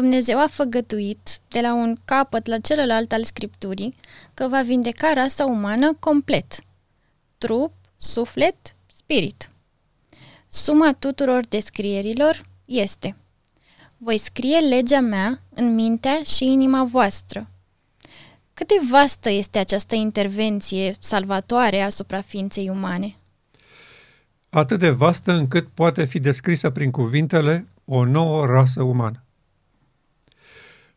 Dumnezeu a făgătuit, de la un capăt la celălalt al Scripturii, că va vindeca rasa umană complet. Trup, suflet, spirit. Suma tuturor descrierilor este Voi scrie legea mea în mintea și inima voastră. Cât de vastă este această intervenție salvatoare asupra ființei umane? Atât de vastă încât poate fi descrisă prin cuvintele o nouă rasă umană.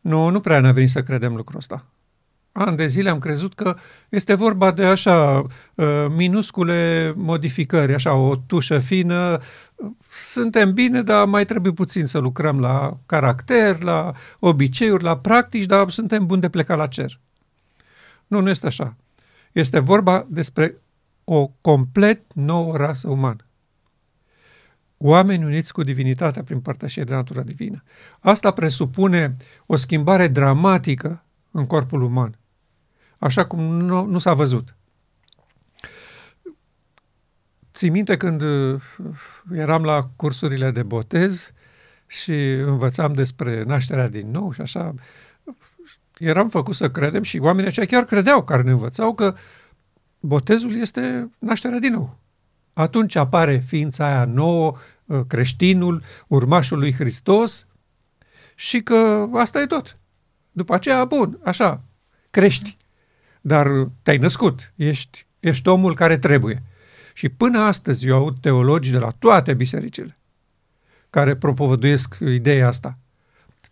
Nu, nu prea ne-a venit să credem lucrul ăsta. An de zile am crezut că este vorba de așa uh, minuscule modificări, așa o tușă fină. Suntem bine, dar mai trebuie puțin să lucrăm la caracter, la obiceiuri, la practici, dar suntem buni de plecat la cer. Nu, nu este așa. Este vorba despre o complet nouă rasă umană oameni uniți cu divinitatea prin părtășie de natură divină. Asta presupune o schimbare dramatică în corpul uman, așa cum nu, nu s-a văzut. Ții minte când uh, eram la cursurile de botez și învățam despre nașterea din nou și așa, eram făcut să credem și oamenii aceia chiar credeau, care ne învățau că botezul este nașterea din nou. Atunci apare ființa aia nouă, Uh, creștinul, urmașul lui Hristos și că asta e tot. După aceea, bun, așa, crești. Dar te-ai născut, ești, ești omul care trebuie. Și până astăzi eu aud teologi de la toate bisericile care propovăduiesc ideea asta.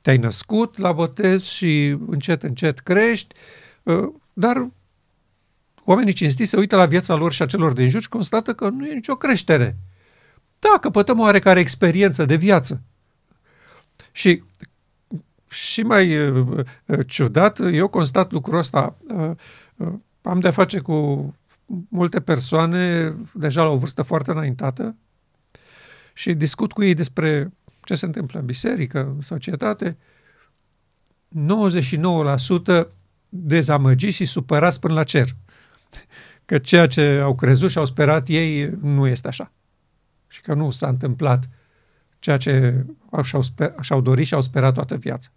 Te-ai născut la botez și încet, încet crești, uh, dar oamenii cinstiți se uită la viața lor și a celor din jur și constată că nu e nicio creștere. Da, căpătăm oarecare experiență de viață. Și și mai uh, uh, ciudat, eu constat lucrul ăsta. Uh, uh, am de-a face cu multe persoane deja la o vârstă foarte înaintată și discut cu ei despre ce se întâmplă în biserică, în societate. 99% dezamăgiți și supărați până la cer. Că ceea ce au crezut și au sperat ei nu este așa și că nu s-a întâmplat ceea ce și-au, sper, și-au dorit și au sperat toată viața.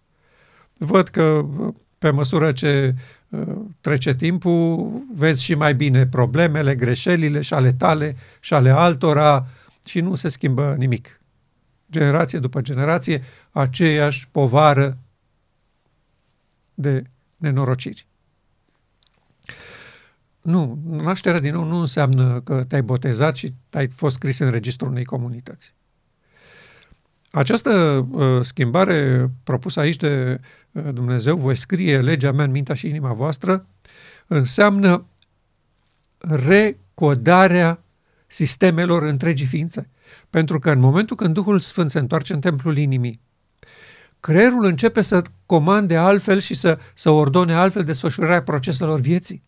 Văd că pe măsură ce uh, trece timpul, vezi și mai bine problemele, greșelile și ale tale și ale altora și nu se schimbă nimic. Generație după generație, aceeași povară de nenorociri. Nu, nașterea din nou nu înseamnă că te-ai botezat și ai fost scris în registrul unei comunități. Această uh, schimbare propusă aici de uh, Dumnezeu, voi scrie legea mea în mintea și inima voastră, înseamnă recodarea sistemelor întregii ființe. Pentru că în momentul când Duhul Sfânt se întoarce în templul inimii, creierul începe să comande altfel și să, să ordone altfel desfășurarea proceselor vieții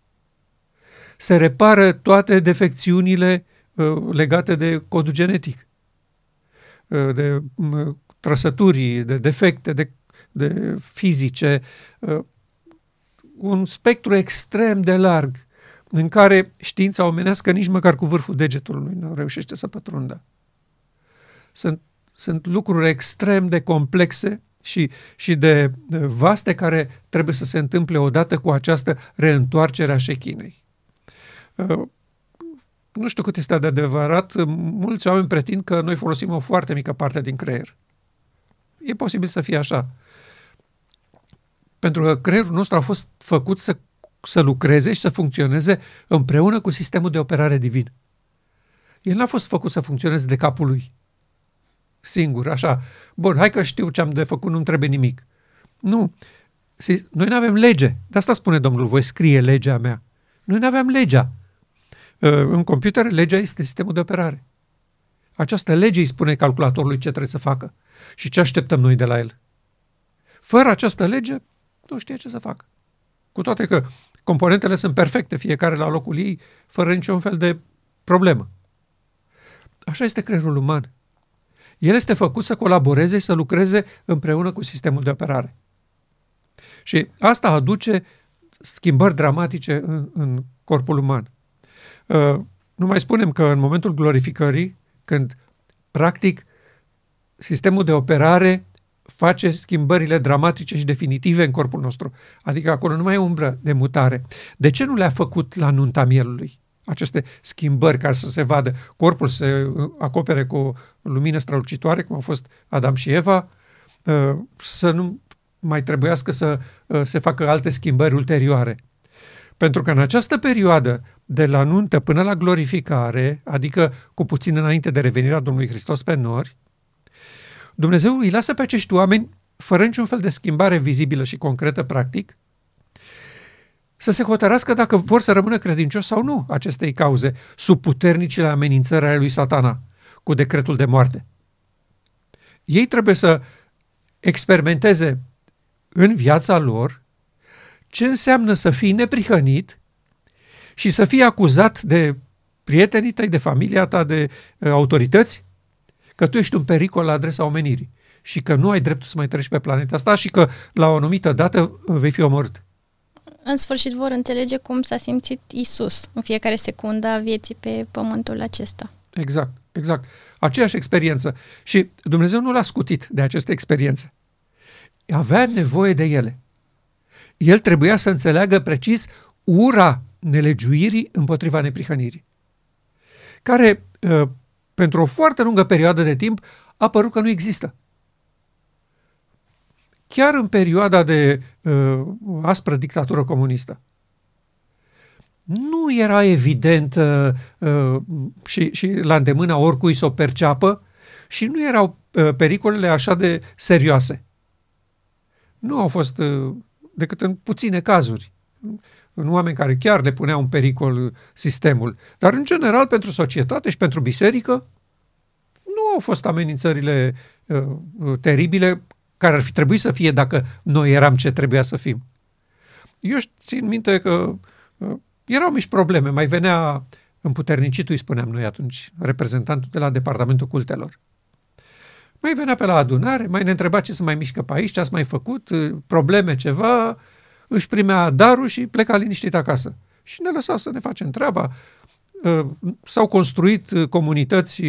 se repară toate defecțiunile uh, legate de codul genetic, uh, de uh, trăsături, de defecte, de, de fizice, un spectru extrem de larg în care știința omenească nici măcar cu vârful degetului nu reușește să pătrundă. Sunt, sunt lucruri extrem de complexe și, și de vaste care trebuie să se întâmple odată cu această reîntoarcere a șechinei. Uh, nu știu cât este de adevărat, mulți oameni pretind că noi folosim o foarte mică parte din creier. E posibil să fie așa. Pentru că creierul nostru a fost făcut să, să lucreze și să funcționeze împreună cu sistemul de operare divin. El n-a fost făcut să funcționeze de capul lui. Singur, așa. Bun, hai că știu ce am de făcut, nu-mi trebuie nimic. Nu. Noi nu avem lege. De asta spune Domnul, voi scrie legea mea. Noi nu aveam legea. Uh, în computer, legea este sistemul de operare. Această lege îi spune calculatorului ce trebuie să facă și ce așteptăm noi de la el. Fără această lege, nu știe ce să facă. Cu toate că componentele sunt perfecte, fiecare la locul ei, fără niciun fel de problemă. Așa este creierul uman. El este făcut să colaboreze și să lucreze împreună cu sistemul de operare. Și asta aduce schimbări dramatice în, în corpul uman. Uh, nu mai spunem că în momentul glorificării, când practic sistemul de operare face schimbările dramatice și definitive în corpul nostru. Adică acolo nu mai e umbră de mutare. De ce nu le-a făcut la nunta mielului? Aceste schimbări care să se vadă, corpul se uh, acopere cu o lumină strălucitoare, cum au fost Adam și Eva, uh, să nu mai trebuiască să uh, se facă alte schimbări ulterioare. Pentru că în această perioadă, de la nuntă până la glorificare, adică cu puțin înainte de revenirea Domnului Hristos pe nori, Dumnezeu îi lasă pe acești oameni, fără niciun fel de schimbare vizibilă și concretă, practic, să se hotărască dacă vor să rămână credincioși sau nu acestei cauze, sub puternicile amenințări ale lui satana, cu decretul de moarte. Ei trebuie să experimenteze în viața lor ce înseamnă să fii neprihănit și să fii acuzat de prietenii tăi, de familia ta, de uh, autorități, că tu ești un pericol la adresa omenirii și că nu ai dreptul să mai treci pe planeta asta și că la o anumită dată vei fi omorât. În sfârșit vor înțelege cum s-a simțit Isus în fiecare secundă a vieții pe pământul acesta. Exact, exact. Aceeași experiență. Și Dumnezeu nu l-a scutit de aceste experiențe. Avea nevoie de ele. El trebuia să înțeleagă precis ura nelegiuirii împotriva neprihănirii, care ă, pentru o foarte lungă perioadă de timp a părut că nu există. Chiar în perioada de uh, aspră dictatură comunistă. Nu era evident uh, uh, și, și la îndemâna oricui să o perceapă și nu erau uh, pericolele așa de serioase. Nu au fost uh, decât în puține cazuri în oameni care chiar le puneau în pericol sistemul. Dar, în general, pentru societate și pentru biserică, nu au fost amenințările uh, uh, teribile care ar fi trebuit să fie dacă noi eram ce trebuia să fim. Eu țin minte că uh, erau mici probleme. Mai venea împuternicitul, îi spuneam noi atunci, reprezentantul de la Departamentul Cultelor. Mai venea pe la adunare, mai ne întreba ce să mai mișcă pe aici, ce ați mai făcut, uh, probleme, ceva, își primea darul și pleca liniștit acasă. Și ne lăsa să ne facem treaba. Uh, s-au construit uh, comunități,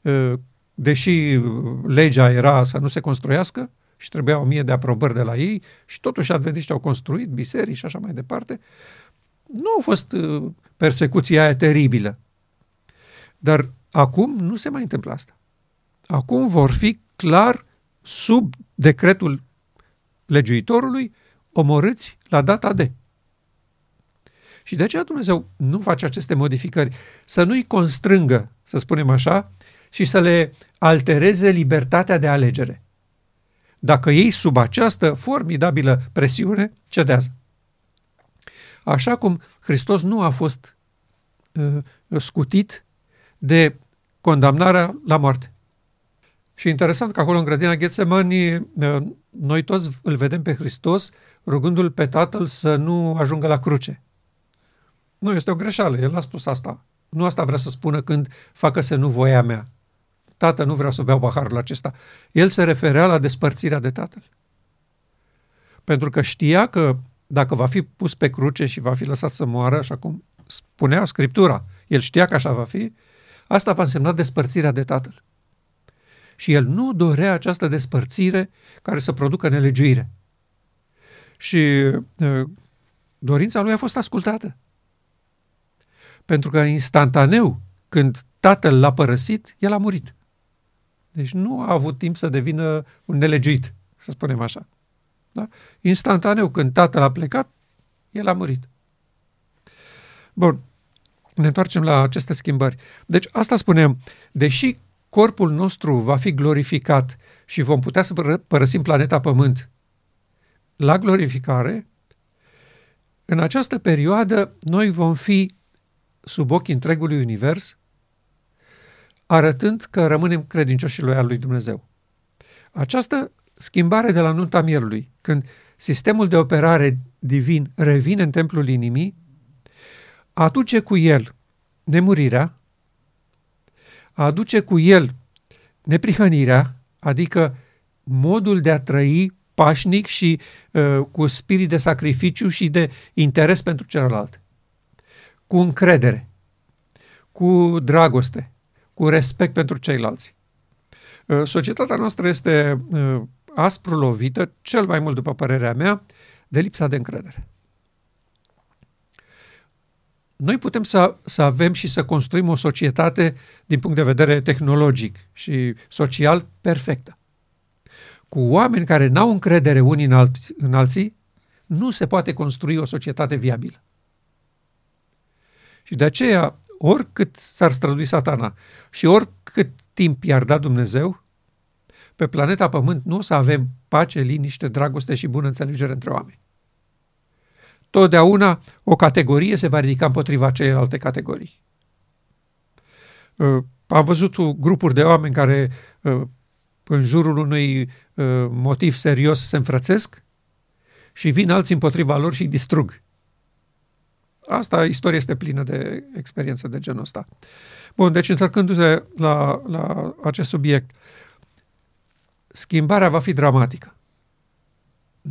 uh, deși legea era să nu se construiască și trebuia o mie de aprobări de la ei și totuși adventiștii au construit biserici și așa mai departe. Nu au fost persecuția aia teribilă. Dar acum nu se mai întâmplă asta. Acum vor fi clar sub decretul legiuitorului omorâți la data de. Și de aceea Dumnezeu nu face aceste modificări, să nu-i constrângă, să spunem așa, și să le altereze libertatea de alegere. Dacă ei sub această formidabilă presiune cedează. Așa cum Hristos nu a fost uh, scutit de condamnarea la moarte. Și interesant că acolo în grădina Ghețemani uh, noi toți îl vedem pe Hristos rugându-l pe Tatăl să nu ajungă la cruce. Nu, este o greșeală, el n-a spus asta. Nu asta vrea să spună când facă-se nu voia mea. Tată, nu vreau să beau paharul acesta. El se referea la despărțirea de Tatăl. Pentru că știa că dacă va fi pus pe cruce și va fi lăsat să moară, așa cum spunea Scriptura, el știa că așa va fi, asta va însemna despărțirea de Tatăl. Și el nu dorea această despărțire care să producă nelegiuire. Și dorința lui a fost ascultată. Pentru că instantaneu, când tatăl l-a părăsit, el a murit. Deci nu a avut timp să devină un nelegiuit, să spunem așa. Da? Instantaneu, când tatăl a plecat, el a murit. Bun, ne întoarcem la aceste schimbări. Deci asta spunem, deși corpul nostru va fi glorificat și vom putea să părăsim planeta Pământ la glorificare, în această perioadă noi vom fi sub ochii întregului univers, arătând că rămânem credincioși lui al lui Dumnezeu. Această schimbare de la nunta mielului, când sistemul de operare divin revine în templul inimii, aduce cu el nemurirea, aduce cu el neprihănirea, adică modul de a trăi pașnic și uh, cu spirit de sacrificiu și de interes pentru celălalt. Cu încredere, cu dragoste, cu respect pentru ceilalți. Uh, societatea noastră este uh, aspru lovită, cel mai mult după părerea mea, de lipsa de încredere. Noi putem să, să avem și să construim o societate din punct de vedere tehnologic și social perfectă. Cu oameni care n-au încredere unii în, alți, în alții, nu se poate construi o societate viabilă. Și de aceea, oricât s-ar strădui satana și oricât timp i-ar da Dumnezeu, pe planeta Pământ nu o să avem pace, liniște, dragoste și bună înțelegere între oameni. Totdeauna o categorie se va ridica împotriva celelalte categorii. Uh, am văzut grupuri de oameni care uh, în jurul unui uh, motiv serios se înfrățesc și vin alții împotriva lor și îi distrug. Asta, istoria este plină de experiențe de genul ăsta. Bun, deci întorcându-se la, la acest subiect, schimbarea va fi dramatică.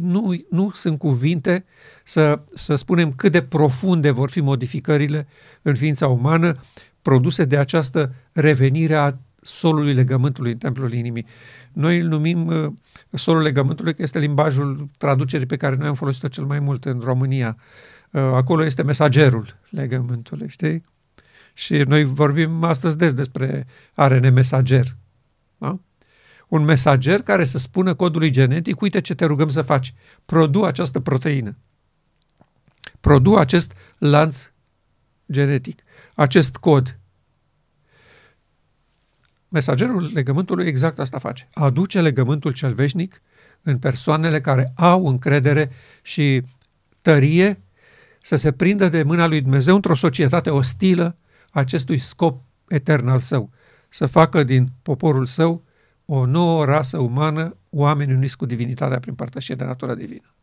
Nu, nu sunt cuvinte să, să spunem cât de profunde vor fi modificările în ființa umană produse de această revenire a solului legământului în templul inimii. Noi îl numim uh, solul legământului, că este limbajul traducerii pe care noi am folosit-o cel mai mult în România. Uh, acolo este mesagerul legământului, știi? Și noi vorbim astăzi des despre ARN mesager. Da? Un mesager care să spună codului genetic, uite ce te rugăm să faci. Produ această proteină. Produ acest lanț genetic, acest cod. Mesagerul legământului exact asta face. Aduce legământul cel veșnic în persoanele care au încredere și tărie să se prindă de mâna lui Dumnezeu într-o societate ostilă acestui scop etern al său, să facă din poporul său o nouă rasă umană, oameni uniți cu divinitatea prin părtășie de natură divină.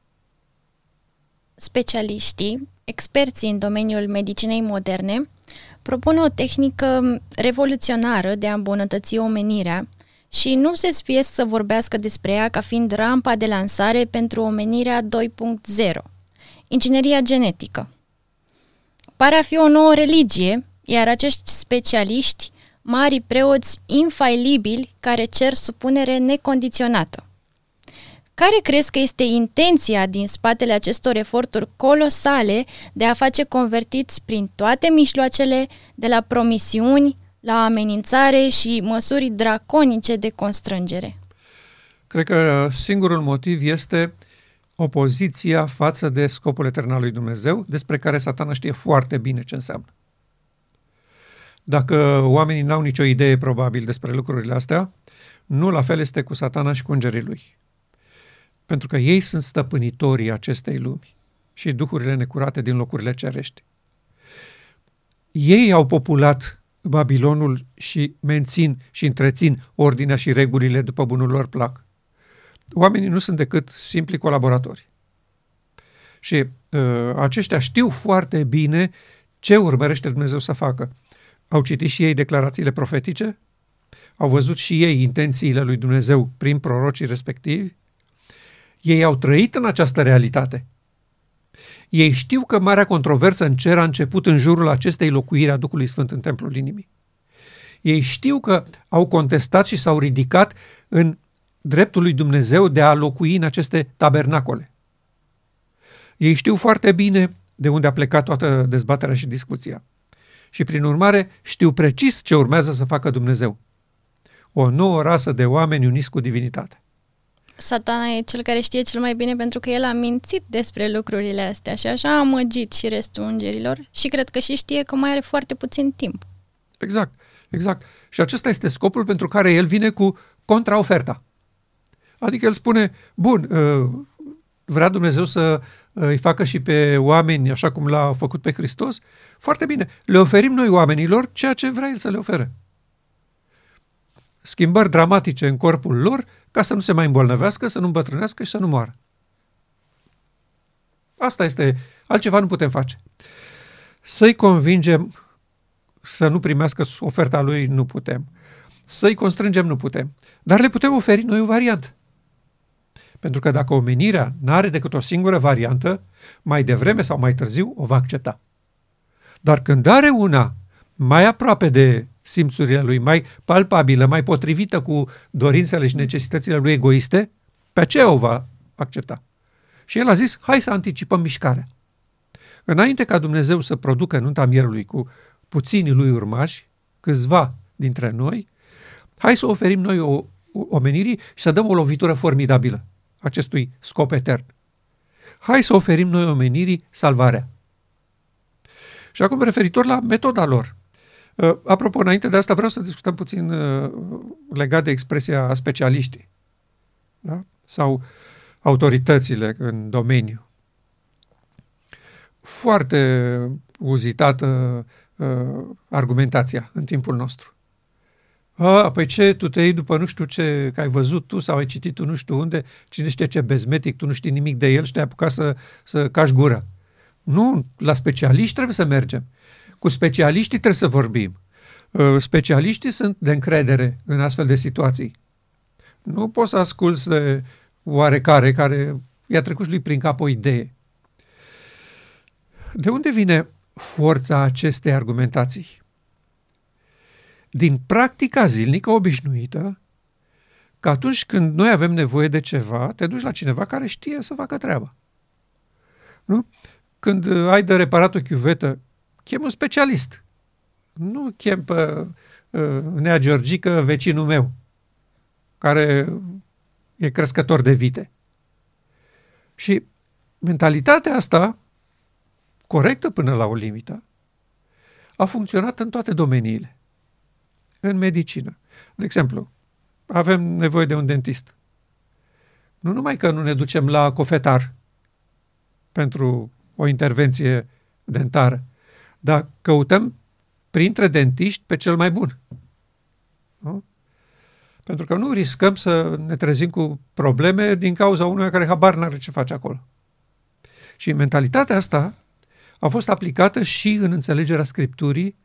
Specialiștii, experții în domeniul medicinei moderne, propun o tehnică revoluționară de a îmbunătăți omenirea și nu se sfiesc să vorbească despre ea ca fiind rampa de lansare pentru omenirea 2.0, ingineria genetică. Pare a fi o nouă religie, iar acești specialiști, mari preoți infailibili care cer supunere necondiționată. Care crezi că este intenția din spatele acestor eforturi colosale de a face convertiți prin toate mijloacele, de la promisiuni la amenințare și măsuri draconice de constrângere? Cred că singurul motiv este opoziția față de scopul etern al lui Dumnezeu, despre care satana știe foarte bine ce înseamnă. Dacă oamenii n-au nicio idee probabil despre lucrurile astea, nu la fel este cu satana și cu îngerii lui pentru că ei sunt stăpânitorii acestei lumi și duhurile necurate din locurile cerești. Ei au populat Babilonul și mențin și întrețin ordinea și regulile după bunul lor plac. Oamenii nu sunt decât simpli colaboratori. Și uh, aceștia știu foarte bine ce urmărește Dumnezeu să facă. Au citit și ei declarațiile profetice, au văzut și ei intențiile lui Dumnezeu prin prorocii respectivi ei au trăit în această realitate. Ei știu că marea controversă în cer a început în jurul acestei locuiri a Duhului Sfânt în templul inimii. Ei știu că au contestat și s-au ridicat în dreptul lui Dumnezeu de a locui în aceste tabernacole. Ei știu foarte bine de unde a plecat toată dezbaterea și discuția. Și prin urmare știu precis ce urmează să facă Dumnezeu. O nouă rasă de oameni uniți cu divinitate satana e cel care știe cel mai bine pentru că el a mințit despre lucrurile astea și așa a amăgit și restul îngerilor și cred că și știe că mai are foarte puțin timp. Exact, exact. Și acesta este scopul pentru care el vine cu contraoferta. Adică el spune, bun, uh, vrea Dumnezeu să uh, îi facă și pe oameni așa cum l-a făcut pe Hristos? Foarte bine, le oferim noi oamenilor ceea ce vrea el să le ofere. Schimbări dramatice în corpul lor ca să nu se mai îmbolnăvească, să nu îmbătrânească și să nu moară. Asta este, altceva nu putem face. Să-i convingem să nu primească oferta lui, nu putem. Să-i constrângem, nu putem. Dar le putem oferi noi o variantă. Pentru că dacă omenirea nu are decât o singură variantă, mai devreme sau mai târziu o va accepta. Dar când are una mai aproape de simțurile lui, mai palpabilă, mai potrivită cu dorințele și necesitățile lui egoiste, pe aceea o va accepta. Și el a zis, hai să anticipăm mișcarea. Înainte ca Dumnezeu să producă nunta mierului cu puținii lui urmași, câțiva dintre noi, hai să oferim noi o, o omenirii și să dăm o lovitură formidabilă acestui scop etern. Hai să oferim noi omenirii salvarea. Și acum referitor la metoda lor. Uh, apropo, înainte de asta vreau să discutăm puțin uh, legat de expresia specialiștii da? sau autoritățile în domeniu. Foarte uzitată uh, argumentația în timpul nostru. A, păi ce, tu te iei după nu știu ce, că ai văzut tu sau ai citit tu nu știu unde, cine știe ce bezmetic, tu nu știi nimic de el și te-ai apucat să, să cași gura. Nu, la specialiști trebuie să mergem. Cu specialiștii trebuie să vorbim. Uh, specialiștii sunt de încredere în astfel de situații. Nu poți să asculți de oarecare care i-a trecut și lui prin cap o idee. De unde vine forța acestei argumentații? Din practica zilnică obișnuită, că atunci când noi avem nevoie de ceva, te duci la cineva care știe să facă treaba. Nu? Când ai de reparat o chiuvetă, chem un specialist. Nu chem pe uh, Nea Georgică, vecinul meu, care e crescător de vite. Și mentalitatea asta, corectă până la o limită, a funcționat în toate domeniile. În medicină. De exemplu, avem nevoie de un dentist. Nu numai că nu ne ducem la cofetar pentru o intervenție dentară, dar căutăm printre dentiști pe cel mai bun. Nu? Pentru că nu riscăm să ne trezim cu probleme din cauza unui care habar n-are ce face acolo. Și mentalitatea asta a fost aplicată și în înțelegerea Scripturii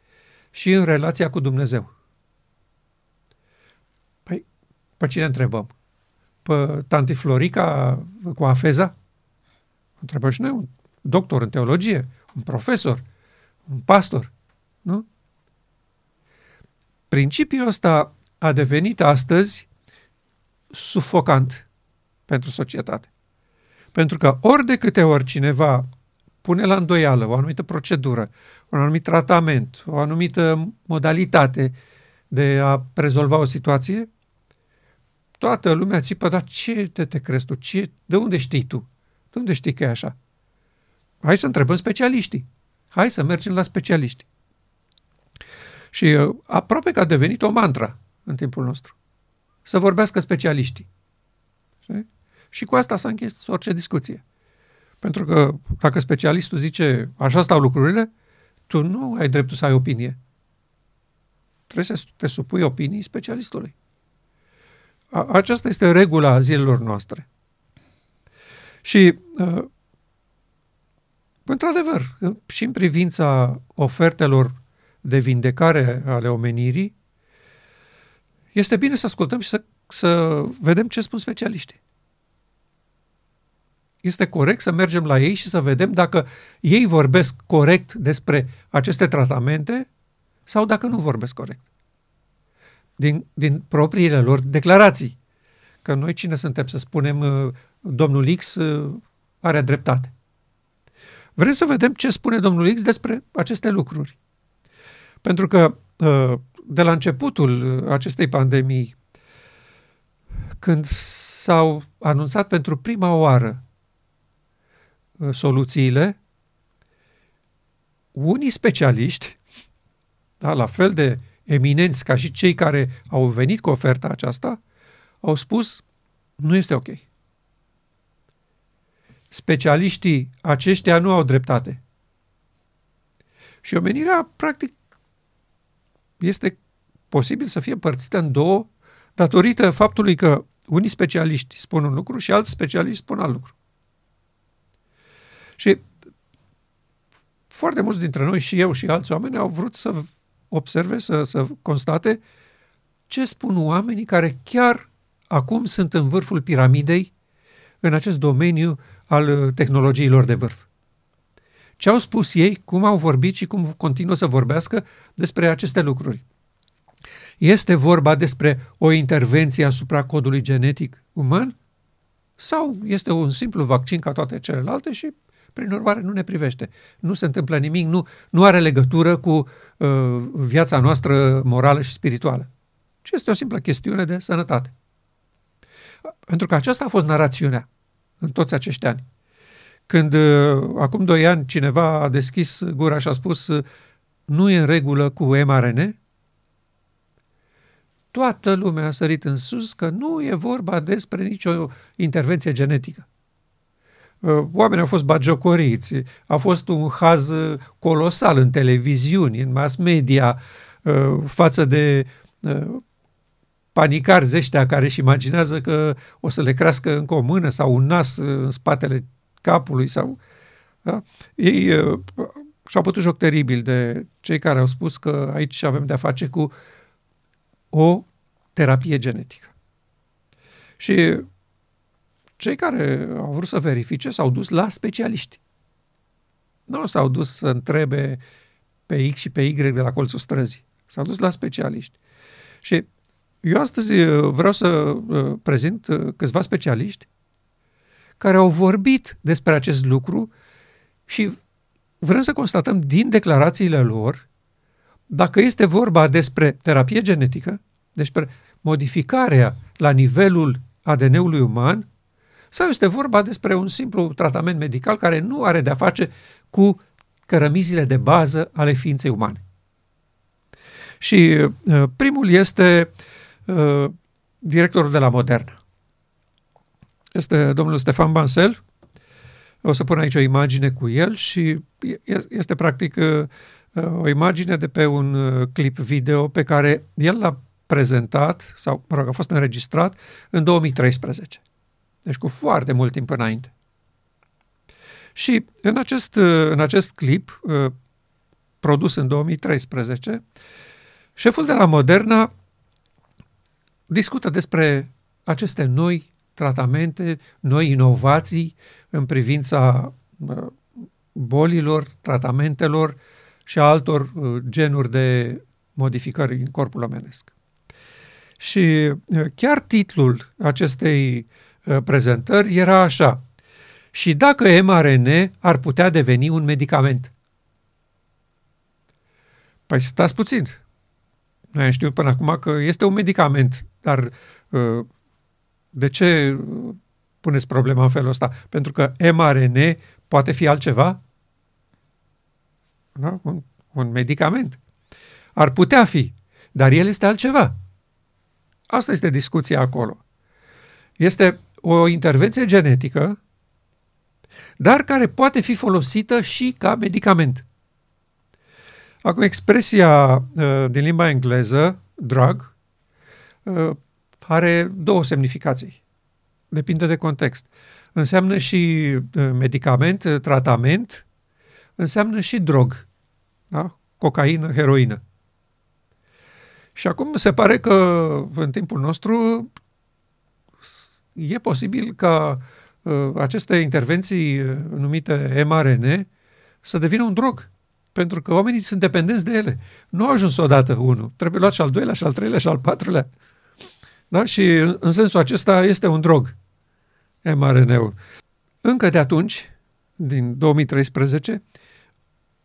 și în relația cu Dumnezeu. Păi, pe cine întrebăm? Pe tanti Florica cu Afeza? Întrebăm și noi un doctor în teologie, un profesor, un pastor, nu? Principiul ăsta a devenit astăzi sufocant pentru societate. Pentru că ori de câte ori cineva pune la îndoială o anumită procedură, un anumit tratament, o anumită modalitate de a rezolva o situație, toată lumea țipă, dar ce te, te crezi tu? Ce, de unde știi tu? De unde știi că e așa? Hai să întrebăm specialiștii. Hai să mergem la specialiști. Și uh, aproape că a devenit o mantra în timpul nostru. Să vorbească specialiștii. Și, și cu asta s-a închis orice discuție. Pentru că dacă specialistul zice așa stau lucrurile, tu nu ai dreptul să ai opinie. Trebuie să te supui opinii specialistului. A, aceasta este regula zilelor noastre. Și, uh, într-adevăr, și în privința ofertelor de vindecare ale omenirii, este bine să ascultăm și să, să vedem ce spun specialiștii. Este corect să mergem la ei și să vedem dacă ei vorbesc corect despre aceste tratamente sau dacă nu vorbesc corect. Din, din propriile lor declarații. Că noi cine suntem să spunem uh, domnul X uh, are dreptate. Vrem să vedem ce spune domnul X despre aceste lucruri. Pentru că uh, de la începutul acestei pandemii, când s-au anunțat pentru prima oară uh, soluțiile, unii specialiști, da, la fel de eminenți ca și cei care au venit cu oferta aceasta, au spus nu este ok. Specialiștii aceștia nu au dreptate. Și omenirea, practic, este posibil să fie împărțită în două datorită faptului că unii specialiști spun un lucru și alți specialiști spun alt lucru. Și foarte mulți dintre noi, și eu și alți oameni, au vrut să observe, să, să constate ce spun oamenii care chiar acum sunt în vârful piramidei în acest domeniu al tehnologiilor de vârf. Ce au spus ei, cum au vorbit și cum continuă să vorbească despre aceste lucruri. Este vorba despre o intervenție asupra codului genetic uman? sau este un simplu vaccin ca toate celelalte și prin urmare nu ne privește. Nu se întâmplă nimic, nu, nu are legătură cu uh, viața noastră morală și spirituală. Ci este o simplă chestiune de sănătate. Pentru că aceasta a fost narațiunea în toți acești ani. Când uh, acum doi ani cineva a deschis gura și a spus uh, nu e în regulă cu mRNA, toată lumea a sărit în sus că nu e vorba despre nicio intervenție genetică. Uh, oamenii au fost bagiocoriți, a fost un haz colosal în televiziuni, în mass media, față de panicari zeștea care își imaginează că o să le crească încă o mână sau un nas în spatele capului sau... Da? Ei uh, și-au putut joc teribil de cei care au spus că aici avem de-a face cu o terapie genetică. Și cei care au vrut să verifice s-au dus la specialiști. Nu s-au dus să întrebe pe X și pe Y de la colțul străzii. S-au dus la specialiști. Și eu astăzi uh, vreau să uh, prezint uh, câțiva specialiști care au vorbit despre acest lucru și vrem să constatăm din declarațiile lor dacă este vorba despre terapie genetică, despre modificarea la nivelul ADN-ului uman, sau este vorba despre un simplu tratament medical care nu are de-a face cu cărămizile de bază ale ființei umane. Și primul este uh, directorul de la Moderna este domnul Stefan Bansel. O să pun aici o imagine cu el și este practic uh, o imagine de pe un uh, clip video pe care el l-a prezentat, sau, mă rog, a fost înregistrat în 2013. Deci cu foarte mult timp înainte. Și în acest, uh, în acest clip, produs în 2013, șeful de la Moderna discută despre aceste noi tratamente, noi inovații în privința bolilor, tratamentelor și altor uh, genuri de modificări în corpul omenesc. Și uh, chiar titlul acestei uh, prezentări era așa. Și dacă mRNA ar putea deveni un medicament? Păi stați puțin. Noi am știut până acum că este un medicament, dar de ce puneți problema în felul ăsta? Pentru că mRNA poate fi altceva? Da? Un, un medicament. Ar putea fi, dar el este altceva. Asta este discuția acolo. Este o intervenție genetică, dar care poate fi folosită și ca medicament. Acum, expresia uh, din limba engleză, drug, uh, are două semnificații. Depinde de context. Înseamnă și uh, medicament, uh, tratament, înseamnă și drog. Da? Cocaină, heroină. Și acum se pare că în timpul nostru e posibil ca uh, aceste intervenții uh, numite mRNA să devină un drog. Pentru că oamenii sunt dependenți de ele. Nu au ajuns odată unul. Trebuie luat și al doilea, și al treilea, și al patrulea. Da? Și în sensul acesta este un drog, mRNA-ul. Încă de atunci, din 2013,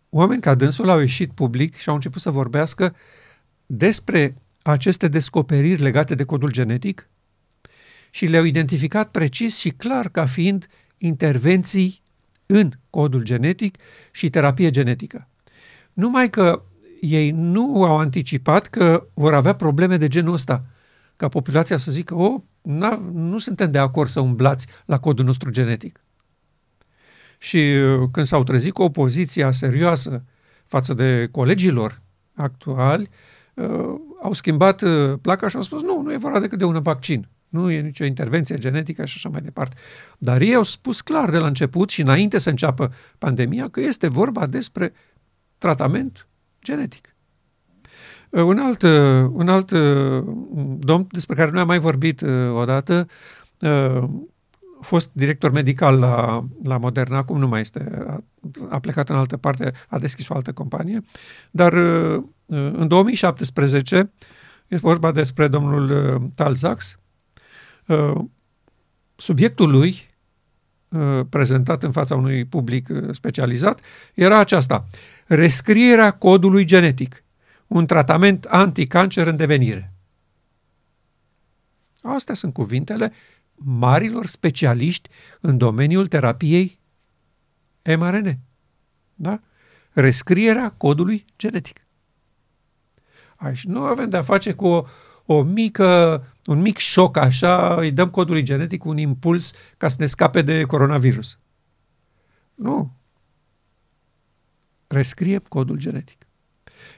oameni ca dânsul au ieșit public și au început să vorbească despre aceste descoperiri legate de codul genetic și le-au identificat precis și clar ca fiind intervenții în codul genetic și terapie genetică. Numai că ei nu au anticipat că vor avea probleme de genul ăsta – ca populația să zică, o, nu suntem de acord să umblați la codul nostru genetic. Și uh, când s-au trezit cu opoziția serioasă față de colegilor actuali, uh, au schimbat uh, placa și au spus, nu, nu e vorba decât de un vaccin. Nu e nicio intervenție genetică și așa mai departe. Dar ei au spus clar de la început și înainte să înceapă pandemia că este vorba despre tratament genetic. Uh, un alt, uh, un alt uh, domn despre care noi am mai vorbit odată, a fost director medical la, la Moderna, acum nu mai este, a, a plecat în altă parte, a deschis o altă companie, dar în 2017, e vorba despre domnul Talzax, subiectul lui, uh, prezentat în fața unui public uh, specializat, era aceasta. Rescrierea codului genetic. Un tratament anticancer în devenire. Astea sunt cuvintele marilor specialiști în domeniul terapiei mRNA. Da? Rescrierea codului genetic. Aici nu avem de-a face cu o, o mică, un mic șoc așa, îi dăm codului genetic un impuls ca să ne scape de coronavirus. Nu. Rescrie codul genetic.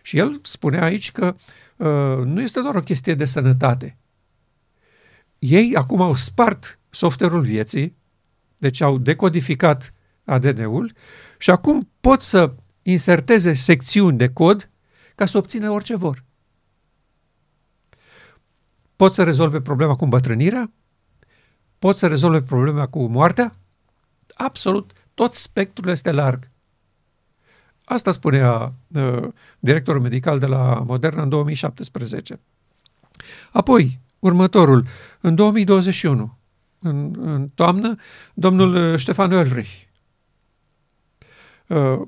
Și el spunea aici că uh, nu este doar o chestie de sănătate. Ei acum au spart software-ul vieții, deci au decodificat ADN-ul și acum pot să inserteze secțiuni de cod ca să obțină orice vor. Pot să rezolve problema cu îmbătrânirea? Pot să rezolve problema cu moartea? Absolut, tot spectrul este larg. Asta spunea uh, directorul medical de la Moderna în 2017. Apoi, următorul, în 2021, în, în toamnă, domnul uh, Ștefan Ulrich. Uh,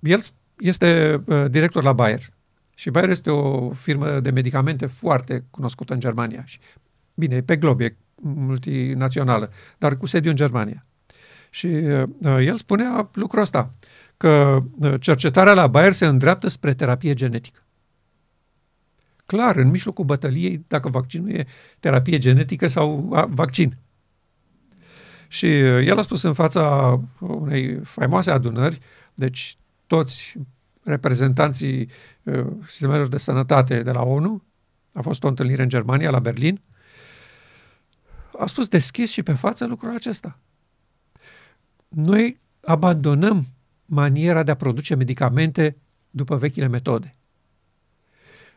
el este uh, director la Bayer și Bayer este o firmă de medicamente foarte cunoscută în Germania. Și, bine, pe glob, e multinațională, dar cu sediu în Germania. Și uh, el spunea lucrul ăsta, că uh, cercetarea la Bayer se îndreaptă spre terapie genetică. Clar, în mijlocul bătăliei, dacă vaccinul e terapie genetică sau a, vaccin. Și uh, el a spus în fața unei faimoase adunări, deci toți reprezentanții uh, sistemelor de sănătate de la ONU, a fost o întâlnire în Germania, la Berlin, a spus deschis și pe față lucrul acesta. Noi abandonăm maniera de a produce medicamente după vechile metode.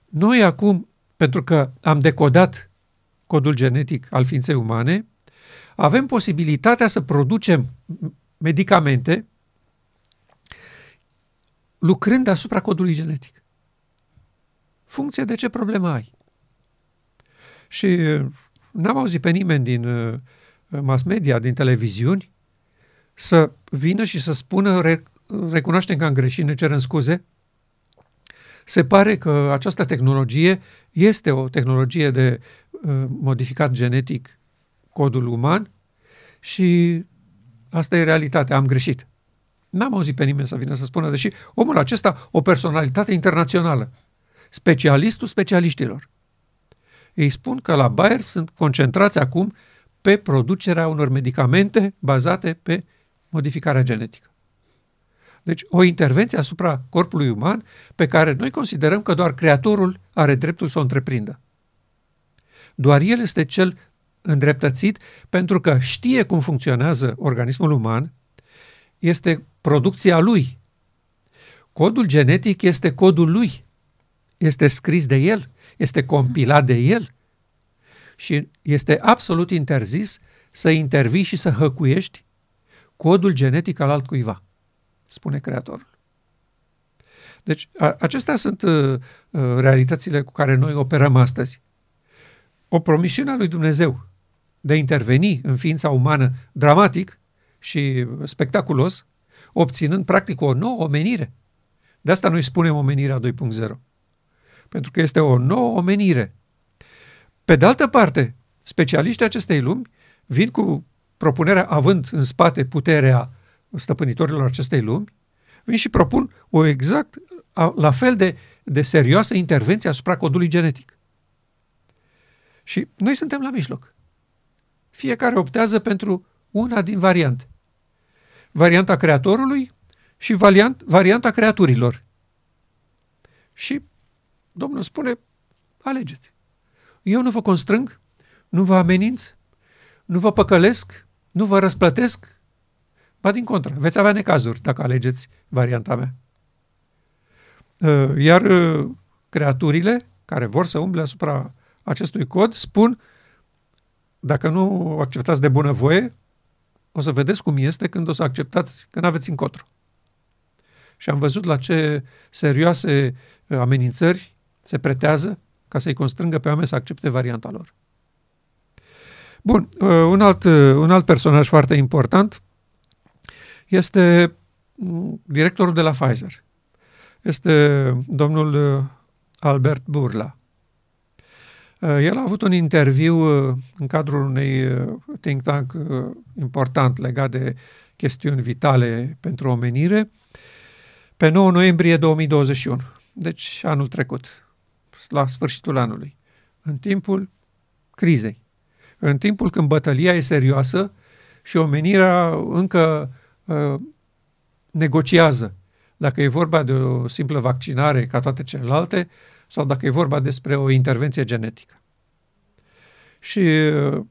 Noi acum, pentru că am decodat codul genetic al ființei umane, avem posibilitatea să producem medicamente lucrând asupra codului genetic. Funcție de ce problemă ai. Și uh, n-am auzit pe nimeni din uh, mass media, din televiziuni, să vină și să spună recunoaștem că am greșit, ne cerem scuze. Se pare că această tehnologie este o tehnologie de uh, modificat genetic codul uman și asta e realitatea, am greșit. N-am auzit pe nimeni să vină să spună, deși omul acesta, o personalitate internațională, specialistul specialiștilor. Ei spun că la Bayer sunt concentrați acum pe producerea unor medicamente bazate pe modificarea genetică. Deci o intervenție asupra corpului uman pe care noi considerăm că doar Creatorul are dreptul să o întreprindă. Doar El este cel îndreptățit pentru că știe cum funcționează organismul uman, este producția lui. Codul genetic este codul lui. Este scris de el, este compilat de el. Și este absolut interzis să intervii și să hăcuiești codul genetic al altcuiva, spune Creatorul. Deci, a, acestea sunt uh, uh, realitățile cu care noi operăm astăzi. O promisiune a lui Dumnezeu de a interveni în ființa umană dramatic și spectaculos obținând practic o nouă omenire. De asta noi spunem omenirea 2.0. Pentru că este o nouă omenire. Pe de altă parte, specialiștii acestei lumi vin cu propunerea, având în spate puterea stăpânitorilor acestei lumi, vin și propun o exact la fel de, de serioasă intervenție asupra codului genetic. Și noi suntem la mijloc. Fiecare optează pentru una din variante varianta creatorului și variant, varianta creaturilor. Și Domnul spune, alegeți. Eu nu vă constrâng, nu vă ameninț, nu vă păcălesc, nu vă răsplătesc, ba din contră, veți avea necazuri dacă alegeți varianta mea. Uh, iar uh, creaturile care vor să umble asupra acestui cod spun, dacă nu acceptați de bunăvoie, o să vedeți cum este când o să acceptați, când aveți încotro. Și am văzut la ce serioase uh, amenințări se pretează ca să-i constrângă pe oameni să accepte varianta lor. Bun, uh, un alt, uh, un alt personaj foarte important este mm, directorul de la Pfizer. Este domnul uh, Albert Burla. El a avut un interviu în cadrul unei think tank important legat de chestiuni vitale pentru omenire pe 9 noiembrie 2021, deci anul trecut, la sfârșitul anului, în timpul crizei. În timpul când bătălia e serioasă și omenirea încă uh, negociază. Dacă e vorba de o simplă vaccinare ca toate celelalte sau dacă e vorba despre o intervenție genetică. Și uh,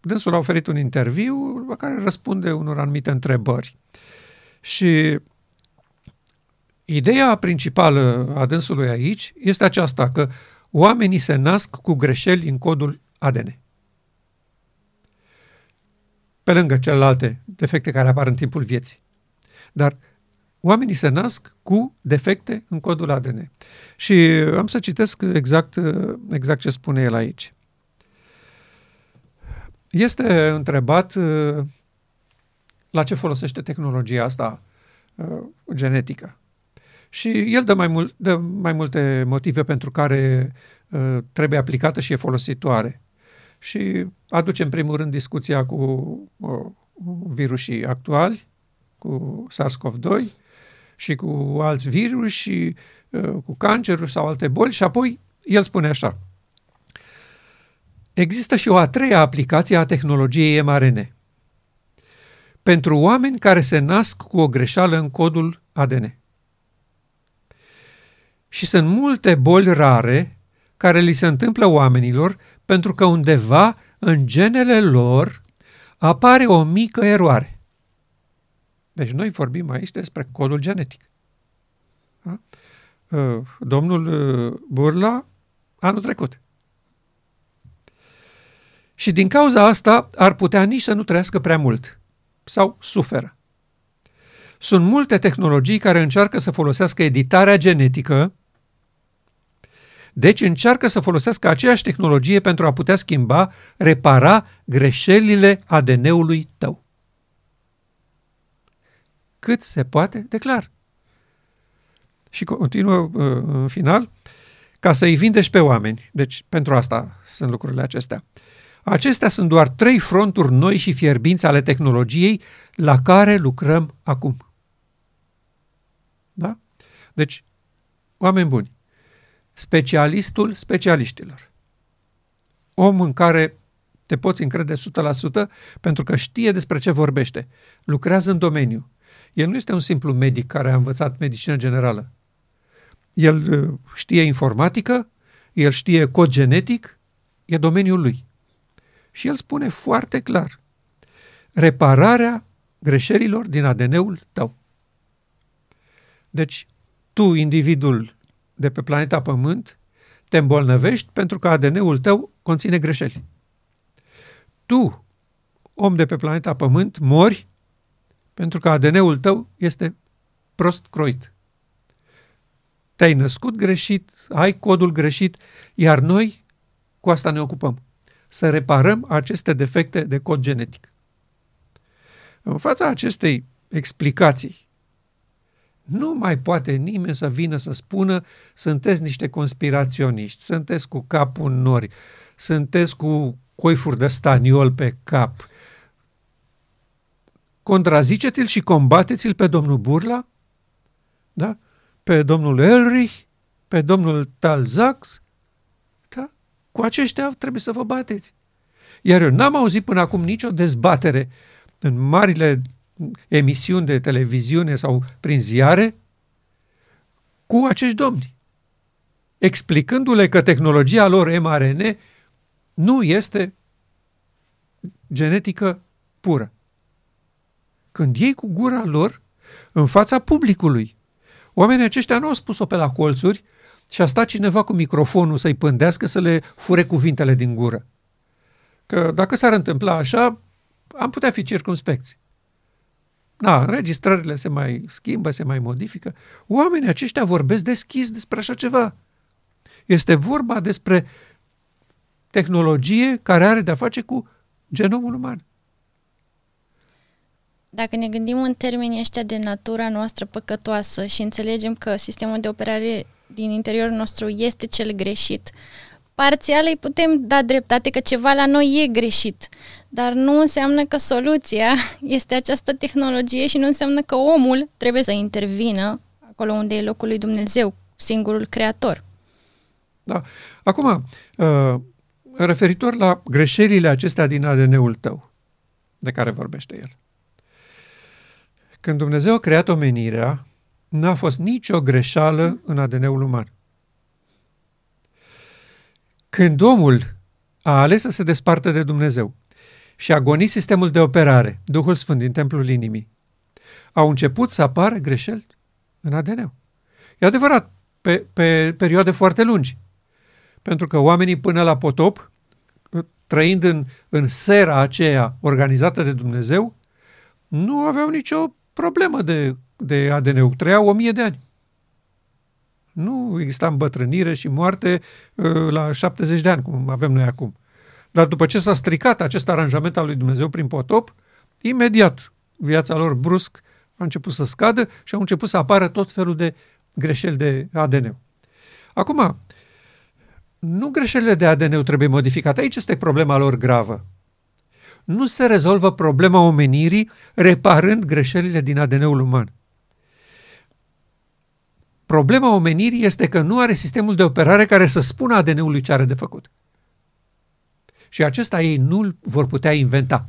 dânsul a oferit un interviu la care răspunde unor anumite întrebări. Și ideea principală a dânsului aici este aceasta, că oamenii se nasc cu greșeli în codul ADN pe lângă celelalte defecte care apar în timpul vieții. Dar oamenii se nasc cu defecte în codul ADN. Și am să citesc exact, exact ce spune el aici. Este întrebat la ce folosește tehnologia asta genetică. Și el dă mai, mul- dă mai multe motive pentru care trebuie aplicată și e folositoare și aduce în primul rând discuția cu uh, virusii actuali, cu SARS-CoV-2 și cu alți virus și uh, cu cancerul sau alte boli și apoi el spune așa. Există și o a treia aplicație a tehnologiei mRNA. Pentru oameni care se nasc cu o greșeală în codul ADN. Și sunt multe boli rare care li se întâmplă oamenilor pentru că undeva în genele lor apare o mică eroare. Deci noi vorbim aici despre codul genetic. Da? Uh, domnul uh, Burla, anul trecut. Și din cauza asta ar putea nici să nu trăiască prea mult sau suferă. Sunt multe tehnologii care încearcă să folosească editarea genetică deci încearcă să folosească aceeași tehnologie pentru a putea schimba, repara greșelile ADN-ului tău. Cât se poate de clar. Și continuă uh, în final, ca să-i vindești pe oameni. Deci pentru asta sunt lucrurile acestea. Acestea sunt doar trei fronturi noi și fierbinți ale tehnologiei la care lucrăm acum. Da? Deci, oameni buni, specialistul specialiștilor. Om în care te poți încrede 100% pentru că știe despre ce vorbește. Lucrează în domeniu. El nu este un simplu medic care a învățat medicină generală. El uh, știe informatică, el știe cod genetic, e domeniul lui. Și el spune foarte clar repararea greșelilor din ADN-ul tău. Deci, tu, individul de pe planeta Pământ, te îmbolnăvești pentru că ADN-ul tău conține greșeli. Tu, om de pe planeta Pământ, mori pentru că ADN-ul tău este prost croit. Te-ai născut greșit, ai codul greșit, iar noi cu asta ne ocupăm. Să reparăm aceste defecte de cod genetic. În fața acestei explicații nu mai poate nimeni să vină să spună sunteți niște conspiraționiști, sunteți cu capul în nori, sunteți cu coifuri de staniol pe cap. Contraziceți-l și combateți-l pe domnul Burla, da? pe domnul Elrich, pe domnul Talzax, da? cu aceștia trebuie să vă bateți. Iar eu n-am auzit până acum nicio dezbatere în marile emisiuni de televiziune sau prin ziare cu acești domni, explicându-le că tehnologia lor mRNA nu este genetică pură. Când ei cu gura lor în fața publicului, oamenii aceștia nu au spus-o pe la colțuri și a stat cineva cu microfonul să-i pândească să le fure cuvintele din gură. Că dacă s-ar întâmpla așa, am putea fi circunspecți. Da, înregistrările se mai schimbă, se mai modifică. Oamenii aceștia vorbesc deschis despre așa ceva. Este vorba despre tehnologie care are de-a face cu genomul uman. Dacă ne gândim în termenii ăștia de natura noastră păcătoasă și înțelegem că sistemul de operare din interiorul nostru este cel greșit, parțial îi putem da dreptate că ceva la noi e greșit, dar nu înseamnă că soluția este această tehnologie și nu înseamnă că omul trebuie să intervină acolo unde e locul lui Dumnezeu, singurul creator. Da. Acum, uh, referitor la greșelile acestea din ADN-ul tău, de care vorbește el. Când Dumnezeu a creat omenirea, n-a fost nicio greșeală în ADN-ul uman. Când omul a ales să se despartă de Dumnezeu și a gonit sistemul de operare, Duhul Sfânt din templul inimii, au început să apară greșeli în ADN. E adevărat, pe, pe perioade foarte lungi. Pentru că oamenii până la potop, trăind în, în sera aceea organizată de Dumnezeu, nu aveau nicio problemă de, de ADN. Trăiau o mie de ani. Nu exista îmbătrânire și moarte uh, la 70 de ani, cum avem noi acum. Dar după ce s-a stricat acest aranjament al lui Dumnezeu prin potop, imediat viața lor brusc a început să scadă și au început să apară tot felul de greșeli de ADN. Acum, nu greșelile de ADN trebuie modificate. Aici este problema lor gravă. Nu se rezolvă problema omenirii reparând greșelile din ADN-ul uman. Problema omenirii este că nu are sistemul de operare care să spună ADN-ului ce are de făcut. Și acesta ei nu vor putea inventa.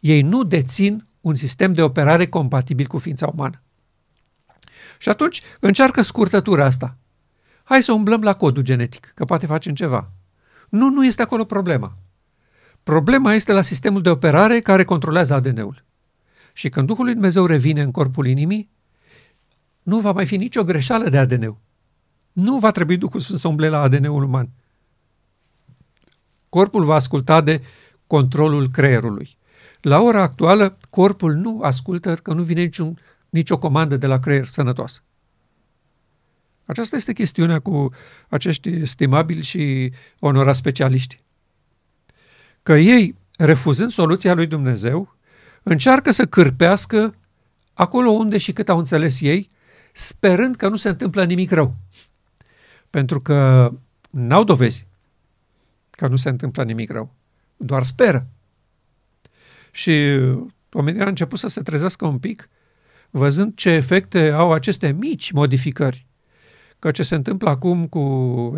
Ei nu dețin un sistem de operare compatibil cu ființa umană. Și atunci încearcă scurtătura asta. Hai să umblăm la codul genetic, că poate facem ceva. Nu, nu este acolo problema. Problema este la sistemul de operare care controlează ADN-ul. Și când Duhul lui Dumnezeu revine în corpul inimii, nu va mai fi nicio greșeală de ADN. Nu va trebui Duhul Sfânt să umble la ADN-ul uman. Corpul va asculta de controlul creierului. La ora actuală, corpul nu ascultă că nu vine niciun, nicio comandă de la creier sănătoasă. Aceasta este chestiunea cu acești stimabili și onorați specialiști. Că ei, refuzând soluția lui Dumnezeu, încearcă să cârpească acolo unde și cât au înțeles ei, sperând că nu se întâmplă nimic rău. Pentru că n-au dovezi că nu se întâmplă nimic rău. Doar speră. Și oamenii au început să se trezească un pic, văzând ce efecte au aceste mici modificări. Că ce se întâmplă acum cu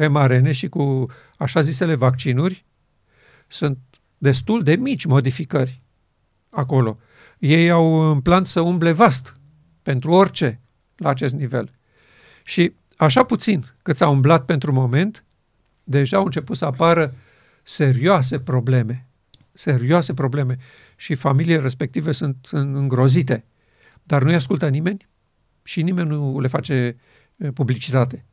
mRNA și cu așa zisele vaccinuri sunt destul de mici modificări acolo. Ei au în plan să umble vast pentru orice la acest nivel. Și așa puțin cât s-a umblat pentru moment, deja au început să apară serioase probleme. Serioase probleme. Și familiile respective sunt îngrozite. Dar nu-i ascultă nimeni și nimeni nu le face publicitate.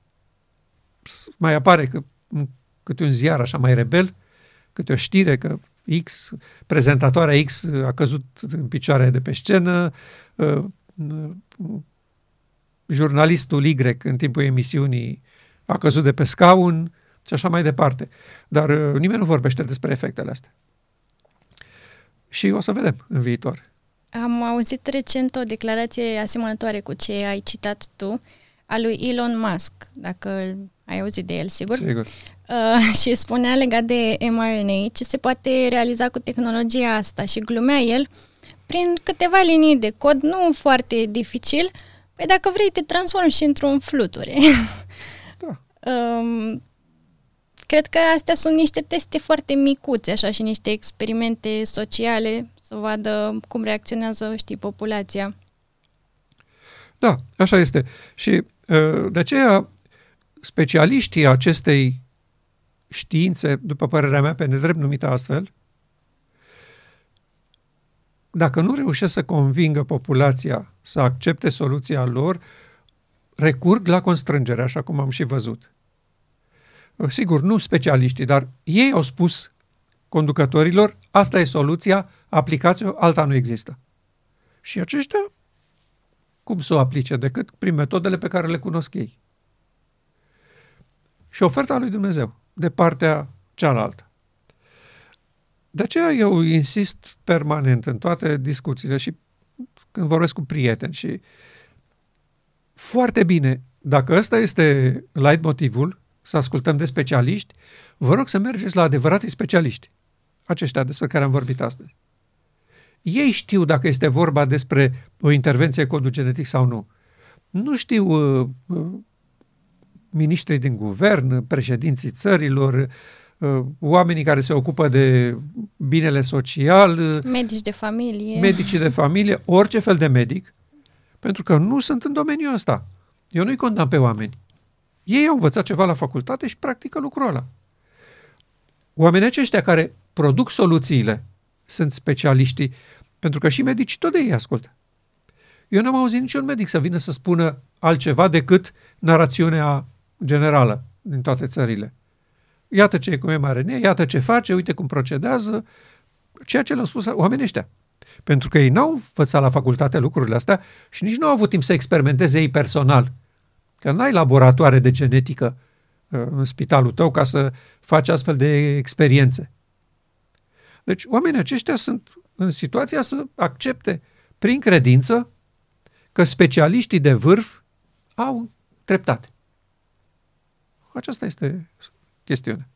Mai apare că câte un ziar așa mai rebel, câte o știre că X, prezentatoarea X a căzut în picioare de pe scenă, jurnalistul Y în timpul emisiunii a căzut de pe scaun și așa mai departe. Dar uh, nimeni nu vorbește despre efectele astea. Și o să vedem în viitor. Am auzit recent o declarație asemănătoare cu ce ai citat tu, a lui Elon Musk, dacă ai auzit de el, sigur? Sigur. Uh, și spunea legat de mRNA ce se poate realiza cu tehnologia asta și glumea el prin câteva linii de cod, nu foarte dificil, uh, Păi dacă vrei, te transformi și într-un fluture. Da. um, cred că astea sunt niște teste foarte micuțe, așa, și niște experimente sociale, să vadă cum reacționează, știi, populația. Da, așa este. Și uh, de aceea specialiștii acestei științe, după părerea mea, pe nedrept numită astfel, dacă nu reușesc să convingă populația să accepte soluția lor, recurg la constrângere, așa cum am și văzut. Sigur, nu specialiștii, dar ei au spus conducătorilor, asta e soluția, aplicați-o, alta nu există. Și aceștia, cum să o aplice decât prin metodele pe care le cunosc ei? Și oferta lui Dumnezeu, de partea cealaltă. De aceea eu insist permanent în toate discuțiile și când vorbesc cu prieteni și foarte bine, dacă ăsta este light motivul, să ascultăm de specialiști, vă rog să mergeți la adevărații specialiști, aceștia despre care am vorbit astăzi. Ei știu dacă este vorba despre o intervenție codul genetic sau nu. Nu știu uh, uh, miniștrii din guvern, președinții țărilor, uh, oamenii care se ocupă de binele social, uh, Medici de familie. medicii de familie, orice fel de medic, pentru că nu sunt în domeniul ăsta. Eu nu-i condamn pe oameni. Ei au învățat ceva la facultate și practică lucrul ăla. Oamenii aceștia care produc soluțiile sunt specialiștii, pentru că și medicii tot de ei ascultă. Eu n-am auzit niciun medic să vină să spună altceva decât narațiunea generală din toate țările. Iată ce e cu mRNA, iată ce face, uite cum procedează, ceea ce le-au spus oamenii ăștia. Pentru că ei n-au învățat la facultate lucrurile astea și nici nu au avut timp să experimenteze ei personal. Că n-ai laboratoare de genetică uh, în spitalul tău ca să faci astfel de experiențe. Deci oamenii aceștia sunt în situația să accepte prin credință că specialiștii de vârf au dreptate. Aceasta este chestiunea.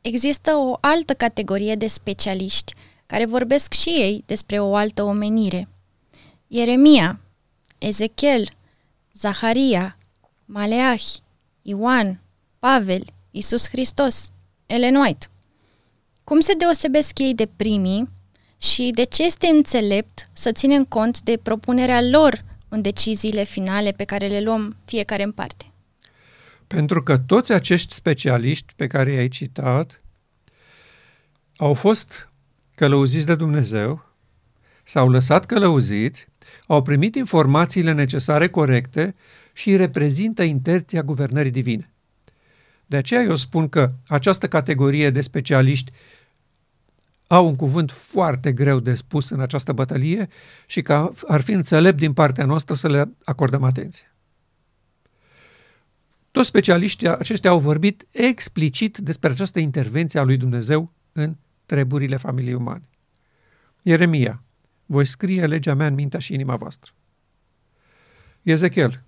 Există o altă categorie de specialiști care vorbesc și ei despre o altă omenire. Ieremia, Ezechiel, Zaharia, Maleahi, Ioan, Pavel, Isus Hristos, Ellen White. Cum se deosebesc ei de primii și de ce este înțelept să ținem cont de propunerea lor în deciziile finale pe care le luăm fiecare în parte? Pentru că toți acești specialiști pe care i-ai citat au fost călăuziți de Dumnezeu, s-au lăsat călăuziți, au primit informațiile necesare corecte și reprezintă intenția guvernării divine. De aceea eu spun că această categorie de specialiști au un cuvânt foarte greu de spus în această bătălie și că ar fi înțelept din partea noastră să le acordăm atenție. Toți specialiștii aceștia au vorbit explicit despre această intervenție a lui Dumnezeu în treburile familiei umane. Ieremia, voi scrie legea mea în mintea și inima voastră. Ezechiel,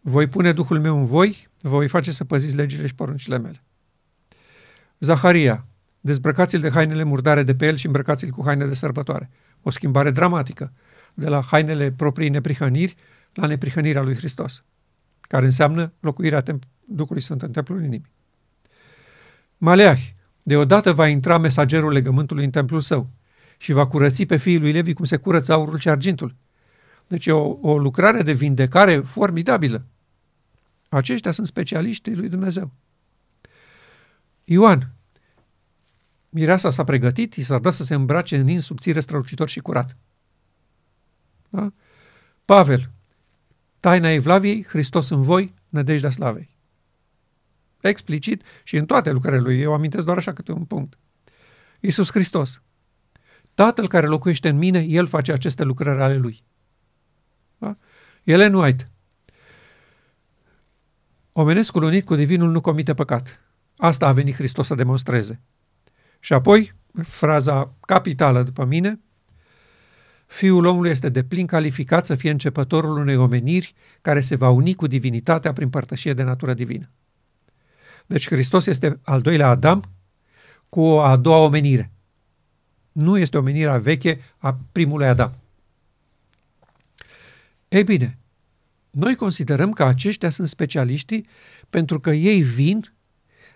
voi pune Duhul meu în voi, vă voi face să păziți legile și poruncile mele. Zaharia, dezbrăcați-l de hainele murdare de pe el și îmbrăcați-l cu haine de sărbătoare. O schimbare dramatică, de la hainele proprii neprihăniri la neprihănirea lui Hristos, care înseamnă locuirea Duhului Sfânt în templul inimii. Maleahi, deodată va intra mesagerul legământului în templul său și va curăți pe fiii lui Levi cum se curăță aurul și argintul. Deci e o, o lucrare de vindecare formidabilă. Aceștia sunt specialiștii lui Dumnezeu. Ioan, mireasa s-a pregătit, i s-a dat să se îmbrace în ins subțire, strălucitor și curat. Da? Pavel, taina Evlaviei, Hristos în voi, nădejdea slavei. Explicit și în toate lucrările lui, eu amintesc doar așa câte un punct. Iisus Hristos, Tatăl care locuiește în mine, El face aceste lucrări ale Lui. Da? Ellen White, Omenescul unit cu divinul nu comite păcat. Asta a venit Hristos să demonstreze. Și apoi, fraza capitală după mine, Fiul omului este de plin calificat să fie începătorul unei omeniri care se va uni cu divinitatea prin părtășie de natură divină. Deci Hristos este al doilea Adam cu o a doua omenire. Nu este omenirea veche a primului Adam. Ei bine, noi considerăm că aceștia sunt specialiștii pentru că ei vin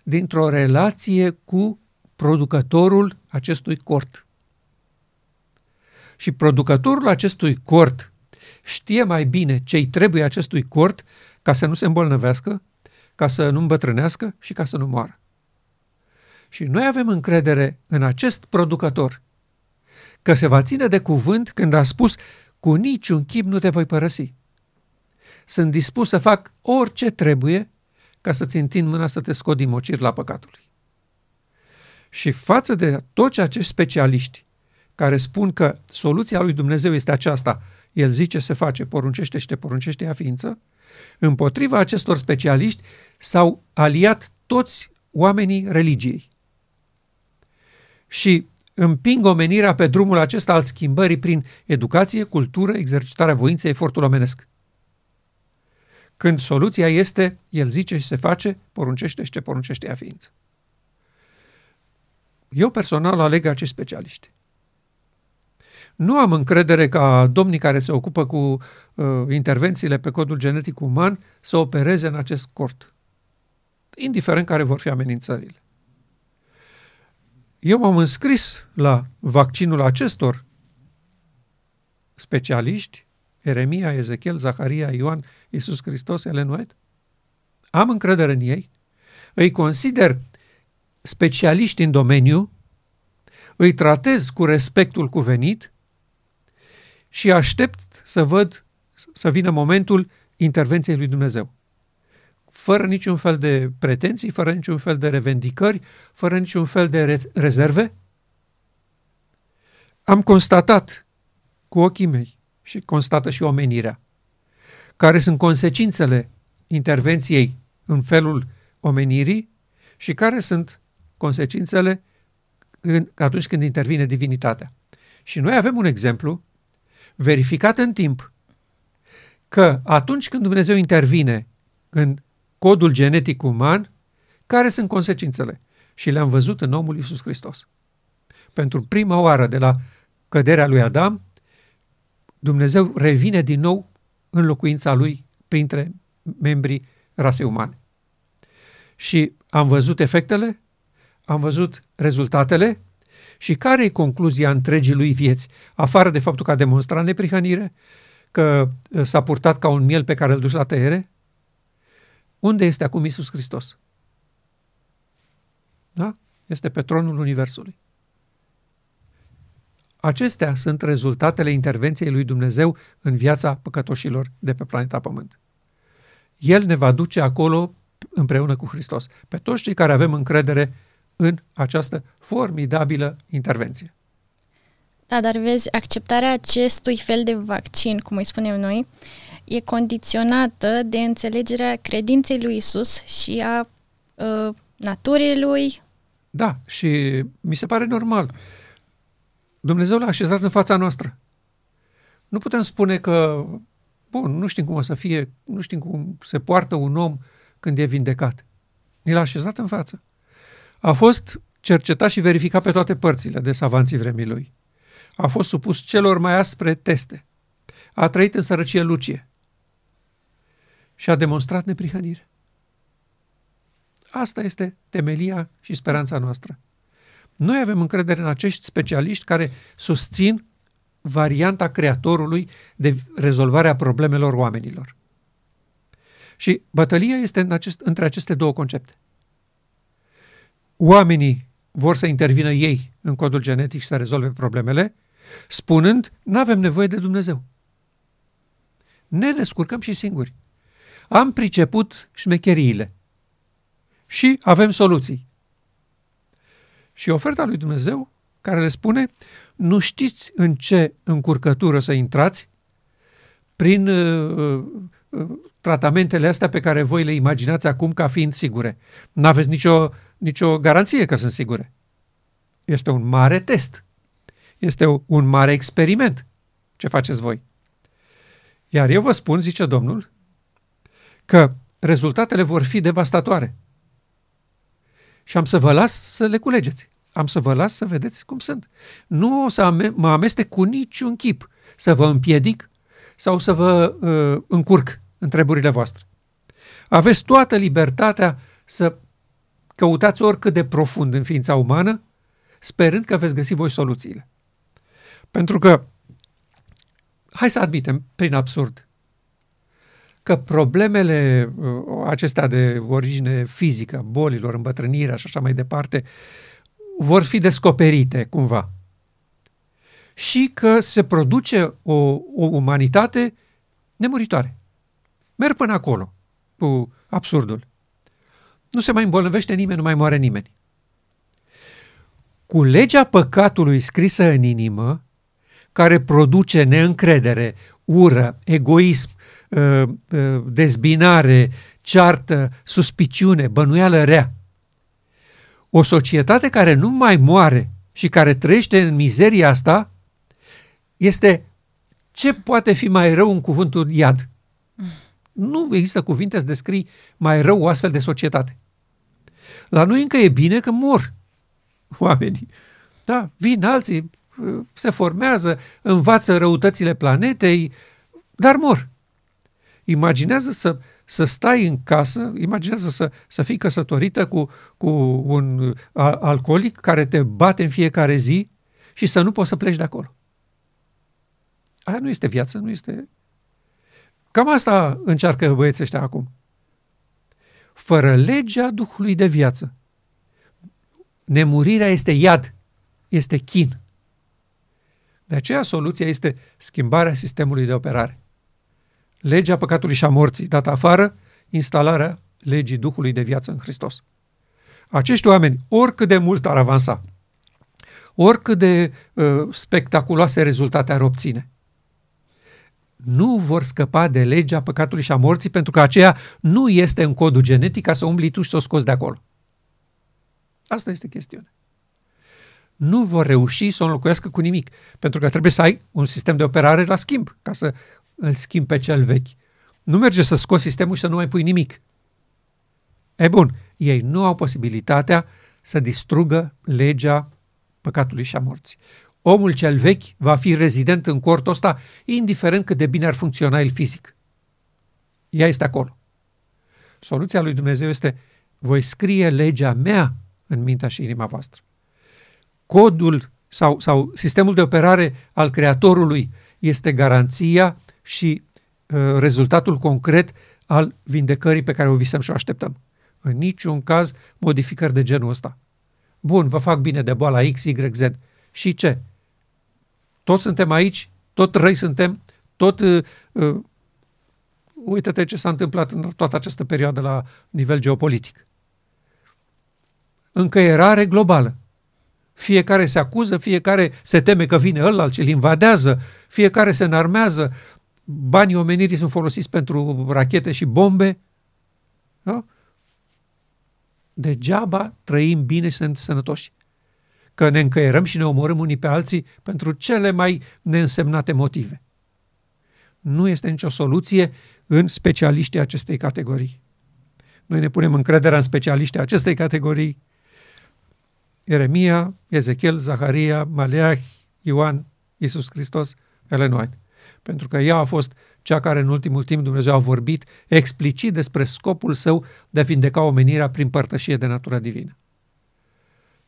dintr-o relație cu producătorul acestui cort. Și producătorul acestui cort știe mai bine ce-i trebuie acestui cort ca să nu se îmbolnăvească, ca să nu îmbătrânească și ca să nu moară. Și noi avem încredere în acest producător că se va ține de cuvânt când a spus cu niciun chip nu te voi părăsi. Sunt dispus să fac orice trebuie ca să-ți întind mâna să te scot din mocir la păcatului. Și față de toți acești specialiști care spun că soluția lui Dumnezeu este aceasta, el zice se face, poruncește și te poruncește ea ființă, împotriva acestor specialiști s-au aliat toți oamenii religiei. Și împing omenirea pe drumul acesta al schimbării prin educație, cultură, exercitarea voinței, efortul omenesc. Când soluția este, el zice și se face, poruncește și ce poruncește ea ființă. Eu personal aleg acești specialiști. Nu am încredere ca domnii care se ocupă cu uh, intervențiile pe codul genetic uman să opereze în acest cort, indiferent care vor fi amenințările. Eu m-am înscris la vaccinul acestor specialiști, Eremia, Ezechiel, Zaharia, Ioan, Iisus Hristos, Ellen White. Am încredere în ei, îi consider specialiști în domeniu, îi tratez cu respectul cuvenit și aștept să văd, să vină momentul intervenției lui Dumnezeu. Fără niciun fel de pretenții, fără niciun fel de revendicări, fără niciun fel de re- rezerve, am constatat cu ochii mei și constată și omenirea, care sunt consecințele intervenției în felul omenirii și care sunt consecințele în, atunci când intervine divinitatea. Și noi avem un exemplu verificat în timp că atunci când Dumnezeu intervine în codul genetic uman, care sunt consecințele? Și le-am văzut în omul Iisus Hristos. Pentru prima oară de la căderea lui Adam, Dumnezeu revine din nou în locuința lui printre membrii rasei umane. Și am văzut efectele, am văzut rezultatele și care e concluzia întregii lui vieți, afară de faptul că a demonstrat neprihănire, că uh, s-a purtat ca un miel pe care îl duci la tăiere? Unde este acum Isus Hristos? Da? Este pe tronul Universului. Acestea sunt rezultatele intervenției lui Dumnezeu în viața păcătoșilor de pe planeta Pământ. El ne va duce acolo împreună cu Hristos. Pe toți cei care avem încredere în această formidabilă intervenție. Da, dar vezi, acceptarea acestui fel de vaccin, cum îi spunem noi, e condiționată de înțelegerea credinței lui Isus și a uh, naturii lui. Da, și mi se pare normal. Dumnezeu l-a așezat în fața noastră. Nu putem spune că, bun, nu știm cum o să fie, nu știm cum se poartă un om când e vindecat. Ni l-a așezat în față a fost cercetat și verificat pe toate părțile de savanții vremii lui. A fost supus celor mai aspre teste. A trăit în sărăcie lucie. Și a demonstrat neprihănire. Asta este temelia și speranța noastră. Noi avem încredere în acești specialiști care susțin varianta creatorului de rezolvarea problemelor oamenilor. Și bătălia este în acest, între aceste două concepte oamenii vor să intervină ei în codul genetic și să rezolve problemele, spunând, nu avem nevoie de Dumnezeu. Ne descurcăm și singuri. Am priceput șmecheriile și avem soluții. Și oferta lui Dumnezeu care le spune, nu știți în ce încurcătură să intrați prin uh, uh, tratamentele astea pe care voi le imaginați acum ca fiind sigure. Nu aveți nicio nicio garanție că sunt sigure. Este un mare test. Este un mare experiment. Ce faceți voi? Iar eu vă spun, zice Domnul, că rezultatele vor fi devastatoare. Și am să vă las să le culegeți. Am să vă las să vedeți cum sunt. Nu o să mă amestec cu niciun chip să vă împiedic sau să vă uh, încurc întrebările voastre. Aveți toată libertatea să Căutați oricât de profund în ființa umană, sperând că veți găsi voi soluțiile. Pentru că, hai să admitem, prin absurd, că problemele uh, acestea de origine fizică, bolilor, îmbătrânirea și așa mai departe, vor fi descoperite cumva. Și că se produce o, o umanitate nemuritoare. Merg până acolo cu absurdul. Nu se mai îmbolnăvește nimeni, nu mai moare nimeni. Cu legea păcatului scrisă în inimă, care produce neîncredere, ură, egoism, ă, ă, dezbinare, ceartă, suspiciune, bănuială rea. O societate care nu mai moare și care trăiește în mizeria asta este ce poate fi mai rău în cuvântul iad? Nu există cuvinte să descrii mai rău o astfel de societate. La noi încă e bine că mor oamenii. Da, vin alții, se formează, învață răutățile planetei, dar mor. Imaginează să, să stai în casă, imaginează să, să fii căsătorită cu, cu un alcoolic care te bate în fiecare zi și să nu poți să pleci de acolo. Aia nu este viață, nu este... Cam asta încearcă băieții ăștia acum. Fără legea Duhului de viață, nemurirea este iad, este chin. De aceea soluția este schimbarea sistemului de operare. Legea păcatului și a morții dată afară, instalarea legii Duhului de viață în Hristos. Acești oameni, oricât de mult ar avansa, oricât de uh, spectaculoase rezultate ar obține, nu vor scăpa de legea păcatului și a morții pentru că aceea nu este în codul genetic ca să umbli tu și să o scoți de acolo. Asta este chestiunea. Nu vor reuși să o înlocuiască cu nimic, pentru că trebuie să ai un sistem de operare la schimb, ca să îl schimbi pe cel vechi. Nu merge să scoți sistemul și să nu mai pui nimic. E bun, ei nu au posibilitatea să distrugă legea păcatului și a morții omul cel vechi va fi rezident în cortul ăsta, indiferent cât de bine ar funcționa el fizic. Ea este acolo. Soluția lui Dumnezeu este, voi scrie legea mea în mintea și inima voastră. Codul sau, sau sistemul de operare al Creatorului este garanția și uh, rezultatul concret al vindecării pe care o visăm și o așteptăm. În niciun caz modificări de genul ăsta. Bun, vă fac bine de boala X, Y, Z. Și ce? Toți suntem aici, tot răi suntem, tot... Uh, uh, uite-te ce s-a întâmplat în toată această perioadă la nivel geopolitic. Încăierare globală. Fiecare se acuză, fiecare se teme că vine ăla, ce îl invadează, fiecare se înarmează, banii omenirii sunt folosiți pentru rachete și bombe. Da? Degeaba trăim bine și sunt sănătoși că ne încăierăm și ne omorâm unii pe alții pentru cele mai neînsemnate motive. Nu este nicio soluție în specialiștii acestei categorii. Noi ne punem încrederea în specialiștii acestei categorii, Ieremia, Ezechiel, Zaharia, Maleah, Ioan, Iisus Hristos, Ellen White. Pentru că ea a fost cea care în ultimul timp Dumnezeu a vorbit explicit despre scopul său de a vindeca omenirea prin părtășie de natură divină.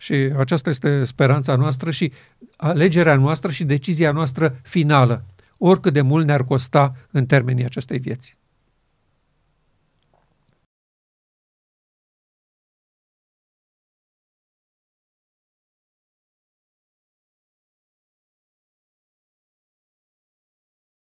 Și aceasta este speranța noastră și alegerea noastră și decizia noastră finală, oricât de mult ne-ar costa în termenii acestei vieți.